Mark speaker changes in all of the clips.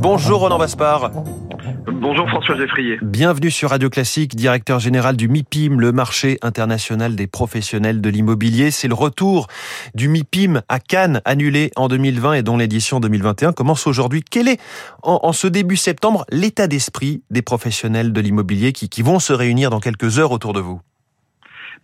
Speaker 1: Bonjour Roland Vaspard.
Speaker 2: Bonjour François Geffrier.
Speaker 1: Bienvenue sur Radio Classique, directeur général du MIPIM, le marché international des professionnels de l'immobilier. C'est le retour du MIPIM à Cannes, annulé en 2020 et dont l'édition 2021 commence aujourd'hui. Quel est, en, ce début septembre, l'état d'esprit des professionnels de l'immobilier qui, qui vont se réunir dans quelques heures autour de vous?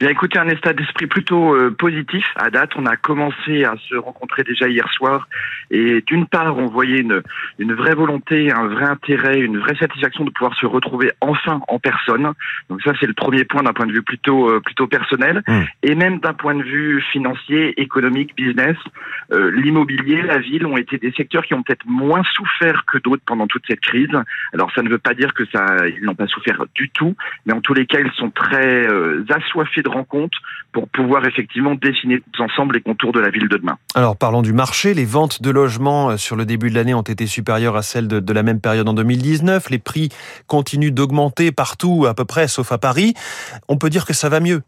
Speaker 2: Bien écoutez, un état d'esprit plutôt euh, positif. À date, on a commencé à se rencontrer déjà hier soir. Et d'une part, on voyait une, une vraie volonté, un vrai intérêt, une vraie satisfaction de pouvoir se retrouver enfin en personne. Donc ça, c'est le premier point d'un point de vue plutôt euh, plutôt personnel. Mmh. Et même d'un point de vue financier, économique, business, euh, l'immobilier, la ville ont été des secteurs qui ont peut-être moins souffert que d'autres pendant toute cette crise. Alors ça ne veut pas dire que ça, ils n'ont pas souffert du tout, mais en tous les cas, ils sont très assoiffés de rencontres pour pouvoir effectivement dessiner ensemble les contours de la ville de demain.
Speaker 1: Alors parlons du marché. Les ventes de logements euh, sur le début de l'année ont été supérieures à celles de, de la même période en 2019. Les prix continuent d'augmenter partout à peu près, sauf à Paris. On peut dire que ça va mieux.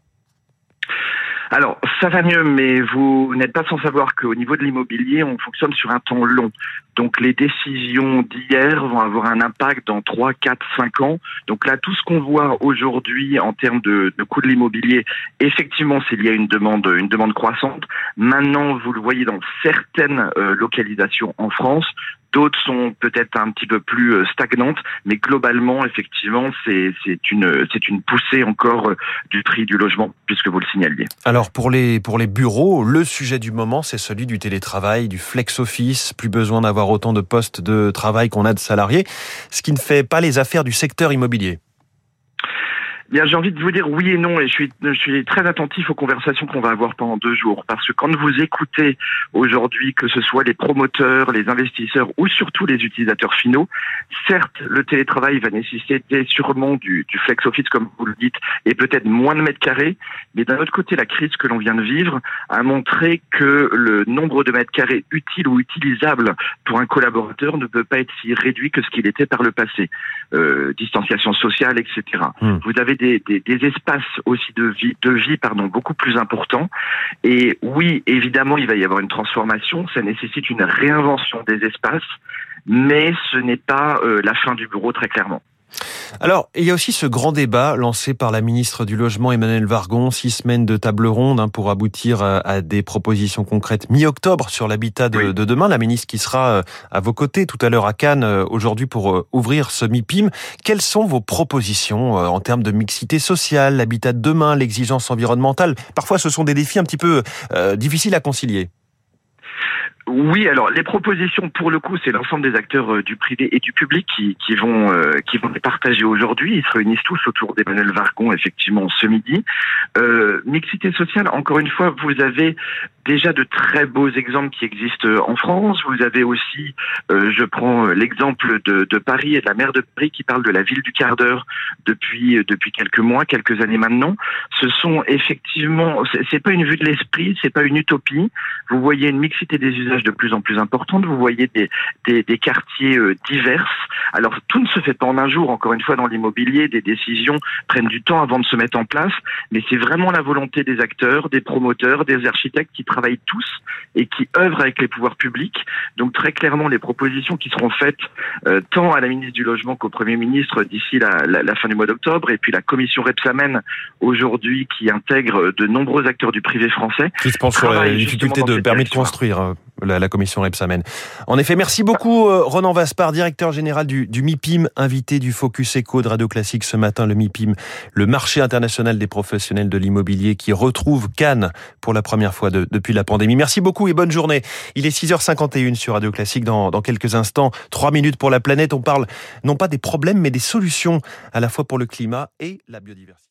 Speaker 2: Alors, ça va mieux, mais vous n'êtes pas sans savoir qu'au niveau de l'immobilier, on fonctionne sur un temps long. Donc, les décisions d'hier vont avoir un impact dans 3, 4, 5 ans. Donc là, tout ce qu'on voit aujourd'hui en termes de, de coût de l'immobilier, effectivement, c'est lié à une demande, une demande croissante. Maintenant, vous le voyez dans certaines euh, localisations en France, D'autres sont peut-être un petit peu plus euh, stagnantes, mais globalement, effectivement, c'est une, une poussée encore euh, du prix du logement, puisque vous le signaliez.
Speaker 1: Alors, pour les, pour les bureaux, le sujet du moment, c'est celui du télétravail, du flex-office, plus besoin d'avoir autant de postes de travail qu'on a de salariés, ce qui ne fait pas les affaires du secteur immobilier.
Speaker 2: Bien, j'ai envie de vous dire oui et non, et je suis, je suis très attentif aux conversations qu'on va avoir pendant deux jours, parce que quand vous écoutez aujourd'hui, que ce soit les promoteurs, les investisseurs ou surtout les utilisateurs finaux, certes, le télétravail va nécessiter sûrement du, du flex office, comme vous le dites, et peut-être moins de mètres carrés, mais d'un autre côté, la crise que l'on vient de vivre a montré que le nombre de mètres carrés utiles ou utilisables pour un collaborateur ne peut pas être si réduit que ce qu'il était par le passé. Euh, distanciation sociale, etc. Mmh. Vous avez des, espaces aussi de vie, de vie pardon, beaucoup plus importants. Et oui, évidemment, il va y avoir une transformation. Ça nécessite une réinvention des espaces, mais ce n'est pas euh, la fin du bureau très clairement.
Speaker 1: Alors, il y a aussi ce grand débat lancé par la ministre du Logement, Emmanuel Vargon, six semaines de table ronde hein, pour aboutir à, des propositions concrètes mi-octobre sur l'habitat de, demain. La ministre qui sera euh, à vos côtés tout à l'heure à Cannes euh, aujourd'hui pour euh, ouvrir ce MIPIM. Quelles sont vos propositions en termes de mixité sociale, l'habitat de demain, l'exigence environnementale? Parfois, ce sont des défis un petit peu difficiles à concilier.
Speaker 2: Oui, alors les propositions pour le coup, c'est l'ensemble des acteurs euh, du privé et du public qui, qui vont euh, qui vont les partager aujourd'hui. Ils se réunissent tous autour d'Emmanuel Vargon effectivement ce midi. Euh, mixité sociale, encore une fois, vous avez déjà de très beaux exemples qui existent en France. Vous avez aussi, euh, je prends l'exemple de, de, Paris et de la maire de Paris qui parle de la ville du quart d'heure depuis depuis quelques mois, quelques années maintenant. Ce sont effectivement, c'est pas une vue de l'esprit, c'est pas une utopie. Vous voyez une mixité des usages de plus en plus importante. Vous voyez des, des, des quartiers euh, divers. Alors tout ne se fait pas en un jour. Encore une fois, dans l'immobilier, des décisions prennent du temps avant de se mettre en place. Mais c'est vraiment la volonté des acteurs, des promoteurs, des architectes qui travaillent tous et qui œuvrent avec les pouvoirs publics. Donc très clairement, les propositions qui seront faites euh, tant à la ministre du Logement qu'au Premier ministre d'ici la, la, la, fin du mois d'octobre, et puis la commission Repsamen aujourd'hui qui intègre de nombreux acteurs du privé français.
Speaker 1: Qui se pense sur la difficulté de permis de construire. La, la commission Repsamen. En effet, merci beaucoup euh, Ronan Vaspard, directeur général du, du, MIPIM, invité du Focus Echo de Radio Classique ce matin, le MIPIM, le marché international des professionnels de l'immobilier qui retrouve Cannes pour la première fois de, depuis la pandémie. Merci beaucoup et bonne journée. Il est 6h51 sur Radio Classique. Dans, dans quelques instants, trois minutes pour la planète. On parle non pas des problèmes, mais des solutions à la fois pour le climat et la biodiversité.